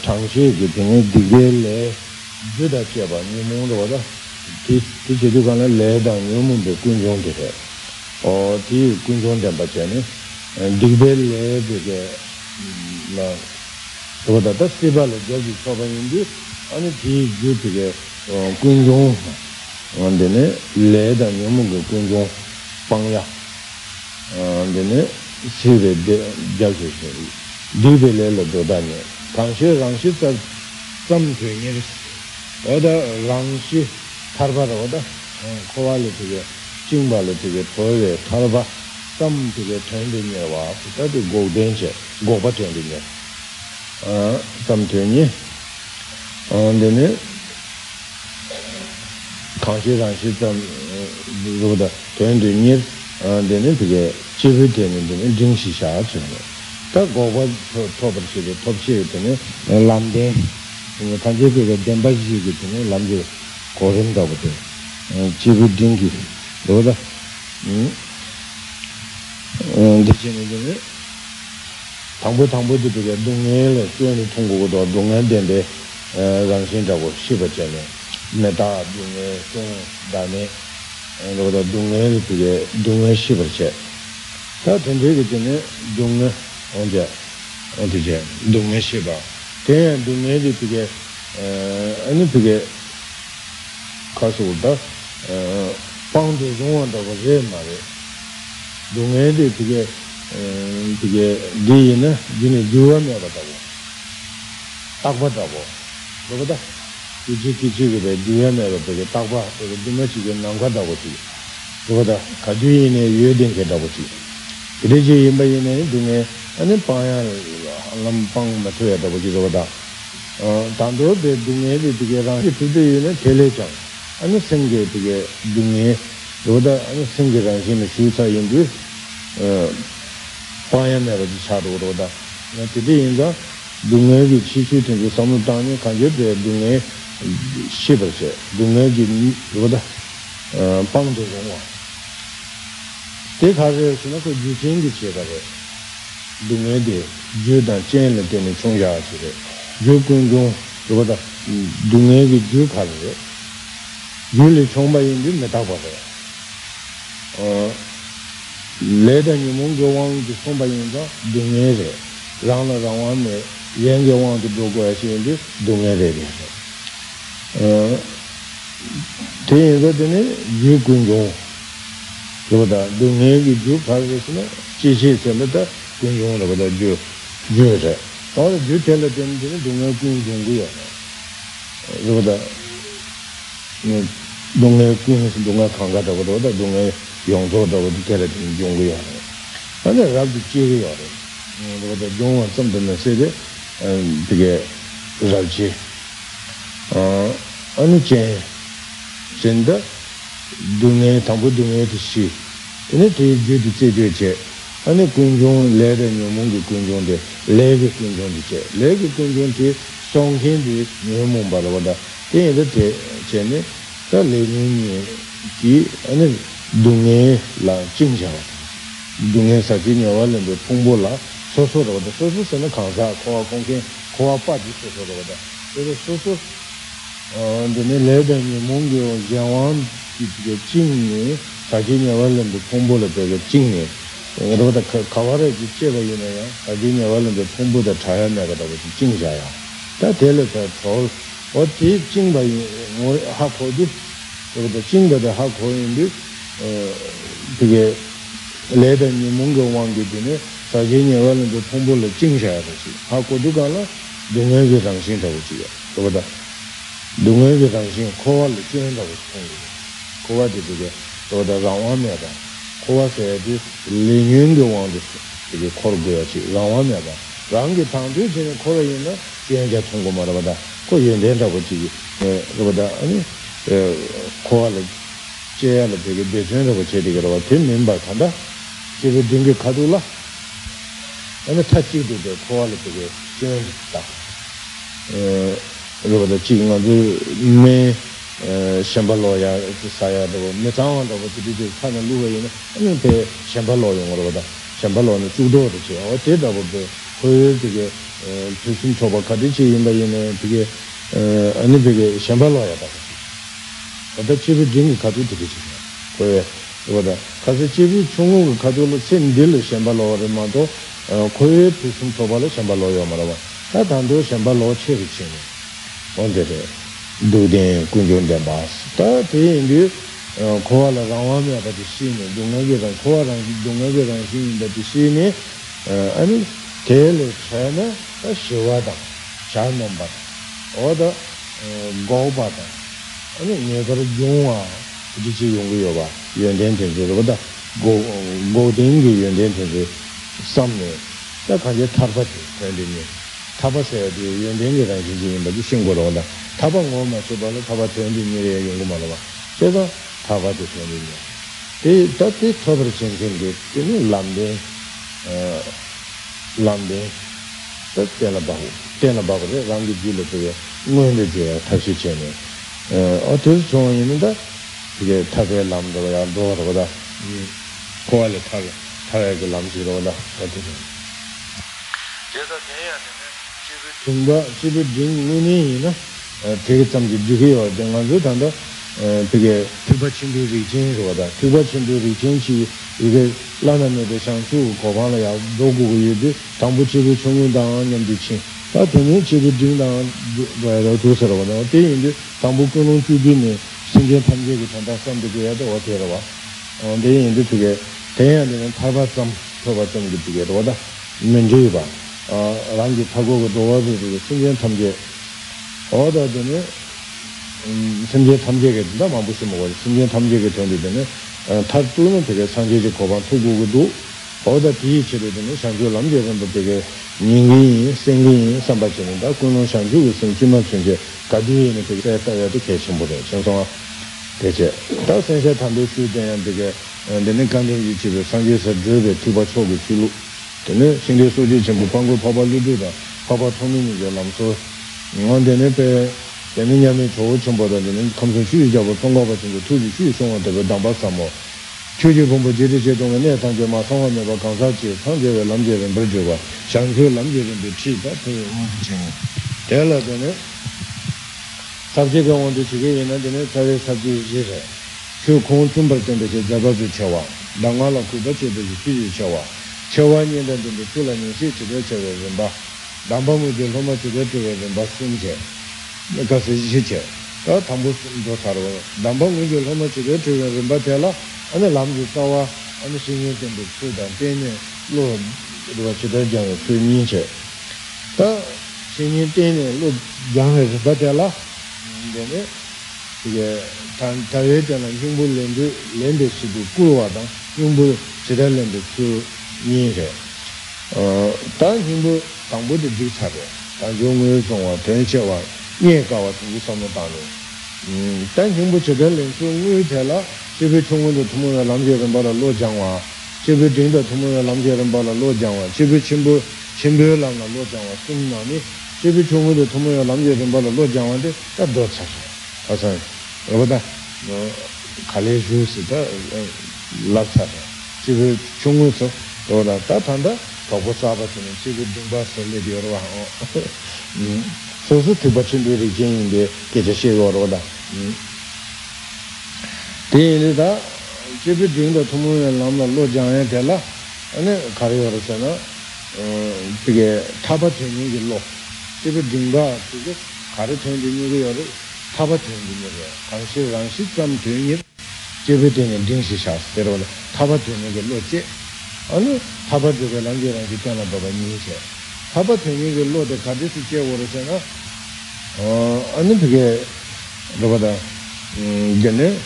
[SPEAKER 2] tangshe ki tene diwe le dhida cheba nyumun do wada ti chedu kanla le dang
[SPEAKER 1] nyumun do kunjong de he o ti kunjong den pa chani eh, dikbe le de ge mm,
[SPEAKER 2] la wada ta siba le jogi soba yindi ani ti ju de ge kunjong ande ne le dang nyumun do kunjong pang ya. Ande ne sibe de jagi shori dikbe le le do dang ne kangshe rangshi tsam tsam tuye nyeris 어다 랑시 타르바다 어다 코발로 되게 징발로 되게 보여 타르바 담 되게 텐데니 와 그다도 고덴제 고바텐데니 아 담테니 안데네 강시랑시 담 누구다 텐데니 안데네 되게 지브데니 딩시샤 다 고바 토버시게 톱시게 되네 람데 tā dōngyē sōng dā nē gō tō dōngyē lē pīkā dōngyē shīpa chā tā tēndē kī dīni dōngyē ōng chā ōng tī chā dōngyē shīpa tēnyā dōngyē dī pīkā anī pīkā kā sū tā pāng tū zōngwā tā gō rē mā rē dungay di tige tige diyi na dini yuwa mya ba tabo takpa tabo baba da kichi kichi gube yuwa mya ba tige takpa tige dima chige nangka tabo chige baba da kajuyi ne yuwa dinke tabo chige 그래지 임바이네 ten dunga di pige ane pige kaso uda pangdo zongwa dawa re ma re dunga di pige pige diyi na dini jiwa me ba dawa takwa dawa dawa da kichi kichi kibe jiwa me ba pige takwa dunga chige nangwa dawa chige dawa da kaju yi ne yue denke dawa chige kireji yinba yi ne dunga ane pangya lampang ma tuya dhaba jiga wada tando de dungye di dhige rangi tude yune tele chang anu senge dhige dungye wada anu senge rangi na shucha yungu paya me wadi chado wada tude yunga dungye ki chi chu tingi samu tangi kange de dungye shibar se dungye ki wada pang do rongwa te khaze suna ko juchen ki che kare dungwe de jo dan chen le teni chung yaa si re jo kun zung rupa da dungwe ki jo ka re jo le chung ba yin du me takwa re le da nyi mung jo wang ki chung ba yin da dungwe re rang la rang wang me yen jo wang ki do kwa si yin du dungwe re re te yin da teni jo kun zung rupa da dungwe ki jo ka re si na chi chi se me da kun yung ra bada ju ju re ta ra ju tela ten tena dunga kun yung gu ya ra bada dunga kun si dunga kanga ra bada wada dunga yung zo ra bada tela ten yung gu ya ra ta ra rab du chi gu ya ra ra bada yung wa tsam tena se de pige rab chi anu chen chen da dunga tangpo dunga ti shi tena te ju di tse ju che 부 동네 뜻이 근데 되게 제제제 아니 군종 레레 녀몽기 군종데 레게 군종데 레게 군종데 송힌디 녀몽 바로다. 얘들 제 쟤네 tā lē nīng nī kī ane dūngē lā jīng xiā wā dūngē sā jī nyā wā lēn bē phōng bō lā sō sō rā wā dā sō sō sā na kāng sā kō wā kōng kēng kō wā pā jī sō sō rā wā dā dā sō sō dā nē lē dā nī mōng kī wā jiā wāng kī tī kē jīng nī sā jī nyā wā lēn bē phōng bō lā bē kē jīng nī rā wā dā kā wā rā jī chē bā yu nā yā sā jī nyā wā lēn bē phōng bō dā chā yā mē kā dā wā jī jīng xiā yā tā tē lē tā chō wā tī jīng bā yu hā kō jī 그것도 징거도 하고 있는데 어 그게 레더니 뭔가 왕게 되네 사진이 원래도 통보를 징셔야 되지 하고도 가라 동행의 당신 되지요 그보다 동행의 당신 코와를 징한다고 통보 코와도 그게 또다 라와메다 코와세디 리뉴인도 왕도 이게 코르고야지 라와메다 랑게 당도 전에 코에 있는 지행자 통고 말아봐다 그 연된다고 지기 예 그보다 아니 kowa la cheya la peke bechen raba che dikara wa ten mimba tanda chebe dingi kadu la ane tachi du de kowa la peke chen ta raba da chi nga zu me shenpa lo ya saya dhawo, me changwa dhawo dhidi dhidi khana luwa yin, ane pe shenpa lo yung rwa dha, shenpa lo na chukdo dha che, awa te dhawo pe khoyo dhige chusum eh, choba kati chi yinba yin eh, dhige eh, ane dhige shenpa lo ya dhawo. Tata chibu dhingi kato dhige chi, khoyo rwa dha, kasi chibu chungu kato lo sen dhili shenpa lo rwa ma to khoyo chusum choba lo shenpa lo yung rwa dha, ta dhando shenpa lo che ri chi, onde dhe. dōdēn kūngyōn dēn bās. Tā tē yīndī kōwā lā rāngwā miyā bā tī shī nī, dōngā gī rāng, kōwā rāng, dōngā gī rāng shī nī bā tī shī nī, anī tē lō chā nā tā shīwā tā, chā nāṁ bā tā, o tā gāw bā tā, anī ngē kā rā yōng wā, tī chī yōng gī yō bā, yuñ tēn tēn chī rā bā tā, gō tēn gī yuñ tēn tēn chī sām nī, tā kāng jē thār bā tī, tā yīndī nī, thā bā sē yā tī yuñ tēn gī rāng shī jī yīn bā tī shīng gō rā bā tā, 타바지 되는데 타바세야 돼. 연된 게 가지고 이제 뭐 신고로 온다. 타바 뭐만 써봐도 타바 되는데 미래 용거 말아 봐. 제가 타바지 되는데. 이 다티 타버 생긴게 이는 람데 어 람데 때나 봐. 때나 봐도 람게 줄을 때 뭐인데 제가 다시 전에 어떤 종인인데 이게 타게 남도가 도로보다 고알에 타게 타게 그 남지로다 어떻게 제가 내야 되네 집에 중바 집에 딩문이나 되게 좀 지게요 정말로 단다 되게 특별친들이 진로다 특별친들이 진시 이게 라나면의 상수 고방을 야 로고의 당부 집에 총문당 년비친 tā tēnē chēdē dīng dāng wāyā rā dō sā rā wā rā tē yin dē dāngbō kō nōng chū dī nē sēng jēn tam jē kī tāng tā sāṃ dē kē yā dā wā tē rā wā tē yin dē tū kē tē yā dē nē tā bā tsaṃ tō bā tsaṃ kī tī kē rā wā dā mēn jē yu bā rāng kī tā gō kō dō 어다 전에 음 심지어 탐지게 된다? 마부시 먹어 심지어 탐지게 전에 되네. 타투는 되게 상계지 고반 투구도 어다 비치로 되는 상주 남제건도 되게 닝이 생이 삼바치는다. 그는 상주 생기만 전제 가디에는 되게 따야도 계신 보다 정성아 대체 다 선생 탐도 수대한 되게 내는 관계 유치로 상주에서 드베 투바 초고 필로 되는 신뢰 소지 전부 광고 파발리도다. 파바 통민이 람소 ngon dene pe dene nyame chogo chombo da dene kamsa shuyu jabo tongga ba chombo tuji shuyu shongwa tabo dangba samo chuji pombo jiri che tonga ne tangche ma sangwa me ba kamsa chi sangche we lamche ren bar jo ba shangkyo lamche ren pe chi da pe ongi chengi tela dene sabje ka ondo chige yena dene tsawe sabje je re kyo kong chumbar tenpe che jabazu chewa dangwa la kuba che pe shuyu chewa chewa nyen dan tenpe chula nyen si chige chewa rinba dāmbā mūjī lōma chikwa chikwa dāmbā sūn che, kā sī shī che, tā tāmbū sūn tō sārvā, dāmbā mūjī lōma chikwa chikwa dāmbā tēlā, anā lām jī sāvā, anā shī ngī tēmbū sū dāng, tēne lō rūpa chitā jāngā sū ngī che, tā shī ngī tēne lō jāngā rūpa tēlā, tēne, tāwē tēlā yīngbū lēndū, lēndū sū dū kūrvā dāng, yīngbū chitā lēndū sū ngī che, tā hīmbu tāngbō tī dhīk chārē, tā yō ngō yō sōngwa, tēn chēwa, nye kāwa tī yō sāma tāne. tā hīmbu chidhē lēng sō ngō yō tēlā, chibhē chōnggō tō tōmō yā lām chē rāmbā rā lō jāngwā, chibhē dhīng tō tōmō yā lām chē rāmbā rā lō jāngwā, chibhē chimbu, chimbu yā lām rā lō jāngwā, sūm nā nī, chibhē chōnggō tō tōmō yā lām chē rāmbā rā lō jāngwā tē, tā dō chārē. tā sāng, rāba tā, kālē shū sī tā, lāk chārē, chibhē chōnggō sō, rā tā tāndā, tōpo sāpa tēne chīgu dōmbā sōle dī yorwa hō *laughs* sō sō tīpa chīndu rī jīngi dē kēchā shē yorwa dā tē ilī dā chīpi dīngi dā tūmu yā lāma lō jāngyā tēlā anē kārī yorwa sā na tīke tāpa tēne kī lō chīpi dīngi dā tīke kārī tēne dīngi kī yorwa tāpa tēne dīngi kī yorwa kārī shē rāngshī tsam tēne chīpi tēne dīngi shī shās tērwa dā tāpa tēne kī lō chē 아니 타바 되게 남겨라 기타나 바바 니세 타바 되게 그 로데 가디스 제 오르잖아 어 아니 되게 로바다 음 전에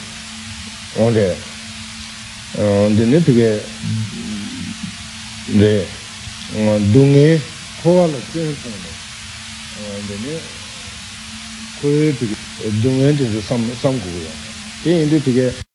[SPEAKER 2] 온데
[SPEAKER 1] 어 근데 되게 네 동에 코알로 쓰는 어 근데 그 되게 동에 이제 삼 삼고요. 이 되게